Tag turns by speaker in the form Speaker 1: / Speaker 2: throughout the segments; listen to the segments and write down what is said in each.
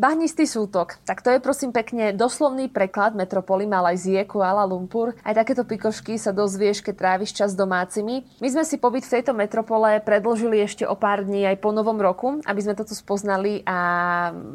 Speaker 1: Bahnistý sútok. Tak to je prosím pekne doslovný preklad metropoly Malajzie Kuala Lumpur. Aj takéto pikošky sa dozvieš, keď tráviš čas domácimi. My sme si pobyt v tejto metropole predložili ešte o pár dní aj po novom roku, aby sme to tu spoznali a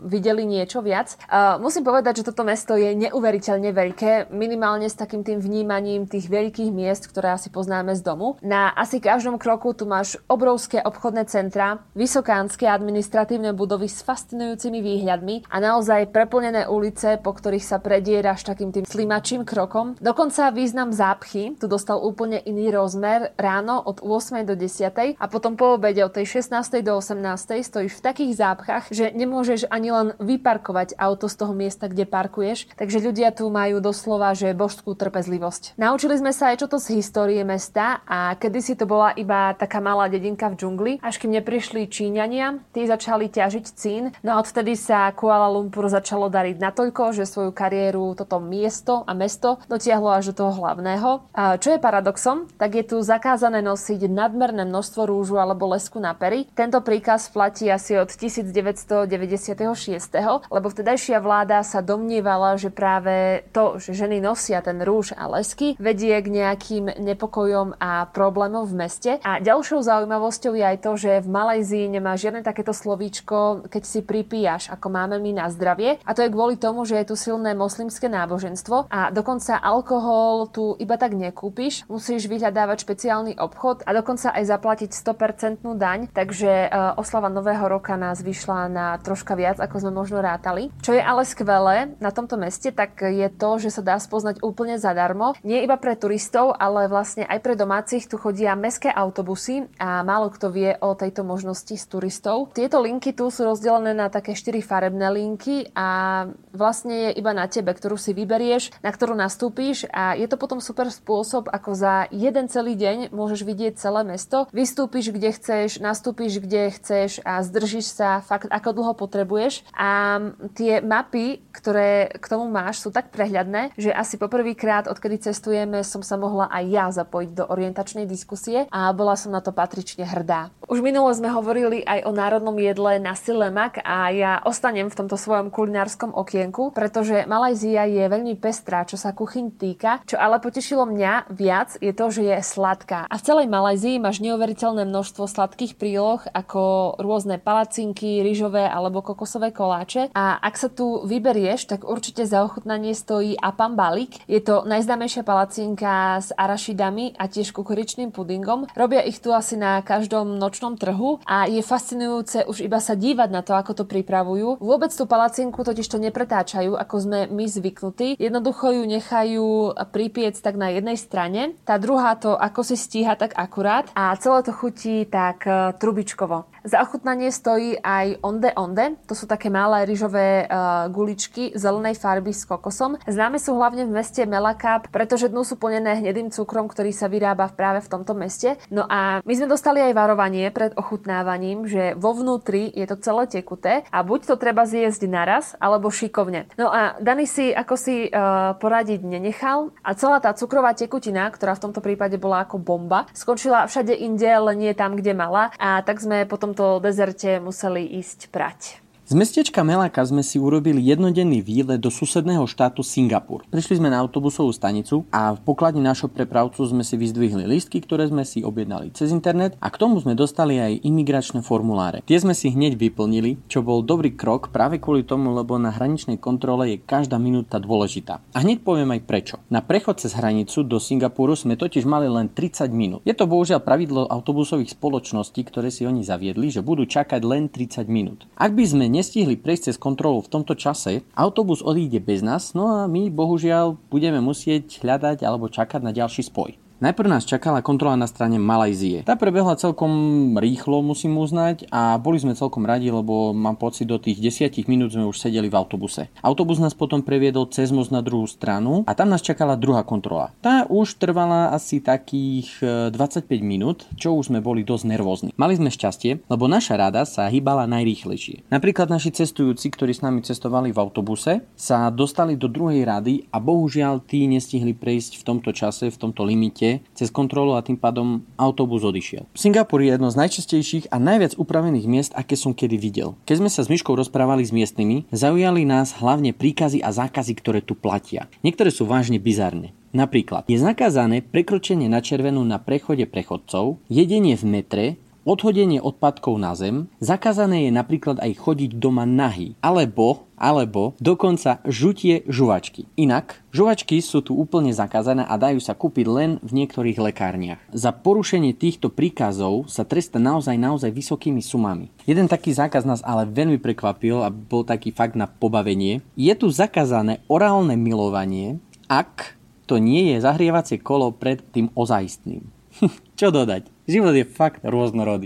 Speaker 1: videli niečo viac. Uh, musím povedať, že toto mesto je neuveriteľne veľké, minimálne s takým tým vnímaním tých veľkých miest, ktoré asi poznáme z domu. Na asi každom kroku tu máš obrovské obchodné centra, vysokánske administratívne budovy s fascinujúcimi výhľadmi a naozaj preplnené ulice, po ktorých sa predieraš takým tým slimačím krokom. Dokonca význam zápchy tu dostal úplne iný rozmer ráno od 8. do 10. a potom po obede od tej 16. do 18. stojíš v takých zápchách, že nemôžeš ani len vyparkovať auto z toho miesta, kde parkuješ. Takže ľudia tu majú doslova, že božskú trpezlivosť. Naučili sme sa aj čo to z histórie mesta a kedysi to bola iba taká malá dedinka v džungli, až kým neprišli Číňania, tí začali ťažiť cín, no a odtedy sa Kuala Lumpur začalo dariť natoľko, že svoju kariéru toto miesto a mesto dotiahlo až do toho hlavného. A čo je paradoxom, tak je tu zakázané nosiť nadmerné množstvo rúžu alebo lesku na pery. Tento príkaz platí asi od 1996, lebo vtedajšia vláda sa domnievala, že práve to, že ženy nosia ten rúž a lesky, vedie k nejakým nepokojom a problémom v meste. A ďalšou zaujímavosťou je aj to, že v Malajzii nemá žiadne takéto slovíčko, keď si pripíjaš, ako máme veľmi na zdravie. A to je kvôli tomu, že je tu silné moslimské náboženstvo a dokonca alkohol tu iba tak nekúpiš. Musíš vyhľadávať špeciálny obchod a dokonca aj zaplatiť 100% daň. Takže e, oslava Nového roka nás vyšla na troška viac, ako sme možno rátali. Čo je ale skvelé na tomto meste, tak je to, že sa dá spoznať úplne zadarmo. Nie iba pre turistov, ale vlastne aj pre domácich tu chodia mestské autobusy a málo kto vie o tejto možnosti s turistov. Tieto linky tu sú rozdelené na také 4 farebné na linky a vlastne je iba na tebe, ktorú si vyberieš, na ktorú nastúpíš a je to potom super spôsob, ako za jeden celý deň môžeš vidieť celé mesto. Vystúpiš, kde chceš, nastúpiš, kde chceš a zdržíš sa fakt, ako dlho potrebuješ. A tie mapy, ktoré k tomu máš, sú tak prehľadné, že asi poprvýkrát, odkedy cestujeme, som sa mohla aj ja zapojiť do orientačnej diskusie a bola som na to patrične hrdá. Už minule sme hovorili aj o národnom jedle na Silemak a ja ostanem v tomto svojom kulinárskom okienku, pretože Malajzia je veľmi pestrá, čo sa kuchyň týka. Čo ale potešilo mňa viac je to, že je sladká. A v celej Malajzii máš neuveriteľné množstvo sladkých príloh, ako rôzne palacinky, rýžové alebo kokosové koláče. A ak sa tu vyberieš, tak určite za ochutnanie stojí Apam Balik. Je to najznámejšia palacinka s arašidami a tiež kukuričným pudingom. Robia ich tu asi na každom nočnom trhu a je fascinujúce už iba sa dívať na to, ako to pripravujú. Vôbec tú palacinku totiž to nepretáčajú, ako sme my zvyknutí. Jednoducho ju nechajú pripiec tak na jednej strane, tá druhá to ako si stíha tak akurát a celé to chutí tak uh, trubičkovo. Za ochutnanie stojí aj onde onde, to sú také malé ryžové uh, guličky zelenej farby s kokosom. Známe sú hlavne v meste Melakap, pretože dnu sú plnené hnedým cukrom, ktorý sa vyrába práve v tomto meste. No a my sme dostali aj varovanie pred ochutnávaním, že vo vnútri je to celé tekuté a buď to treba zjesť naraz, alebo šikovne. No a Dani si ako si uh, poradiť nenechal a celá tá cukrová tekutina, ktorá v tomto prípade bola ako bomba, skončila všade inde, len nie tam, kde mala a tak sme potom tomto dezerte museli ísť prať.
Speaker 2: Z mestečka Melaka sme si urobili jednodenný výlet do susedného štátu Singapur. Prišli sme na autobusovú stanicu a v pokladni nášho prepravcu sme si vyzdvihli lístky, ktoré sme si objednali cez internet a k tomu sme dostali aj imigračné formuláre. Tie sme si hneď vyplnili, čo bol dobrý krok práve kvôli tomu, lebo na hraničnej kontrole je každá minúta dôležitá. A hneď poviem aj prečo. Na prechod cez hranicu do Singapuru sme totiž mali len 30 minút. Je to bohužiaľ pravidlo autobusových spoločností, ktoré si oni zaviedli, že budú čakať len 30 minút. Ak by sme nestihli prejsť cez kontrolu v tomto čase, autobus odíde bez nás, no a my bohužiaľ budeme musieť hľadať alebo čakať na ďalší spoj. Najprv nás čakala kontrola na strane Malajzie. Tá prebehla celkom rýchlo, musím uznať, a boli sme celkom radi, lebo mám pocit, do tých 10 minút sme už sedeli v autobuse. Autobus nás potom previedol cez most na druhú stranu a tam nás čakala druhá kontrola. Tá už trvala asi takých 25 e, minút, čo už sme boli dosť nervózni. Mali sme šťastie, lebo naša rada sa hýbala najrýchlejšie. Napríklad naši cestujúci, ktorí s nami cestovali v autobuse, sa dostali do druhej rady a bohužiaľ tí nestihli prejsť v tomto čase, v tomto limite ceste cez kontrolu a tým pádom autobus odišiel. Singapur je jedno z najčastejších a najviac upravených miest, aké som kedy videl. Keď sme sa s Myškou rozprávali s miestnymi, zaujali nás hlavne príkazy a zákazy, ktoré tu platia. Niektoré sú vážne bizarné. Napríklad je zakázané prekročenie na červenú na prechode prechodcov, jedenie v metre, odhodenie odpadkov na zem, zakázané je napríklad aj chodiť doma nahý, alebo, alebo dokonca žutie žuvačky. Inak, žuvačky sú tu úplne zakázané a dajú sa kúpiť len v niektorých lekárniach. Za porušenie týchto príkazov sa tresta naozaj naozaj vysokými sumami. Jeden taký zákaz nás ale veľmi prekvapil a bol taký fakt na pobavenie. Je tu zakázané orálne milovanie, ak to nie je zahrievacie kolo pred tým ozajstným. Čo dodať? Život je fakt rôznorodý.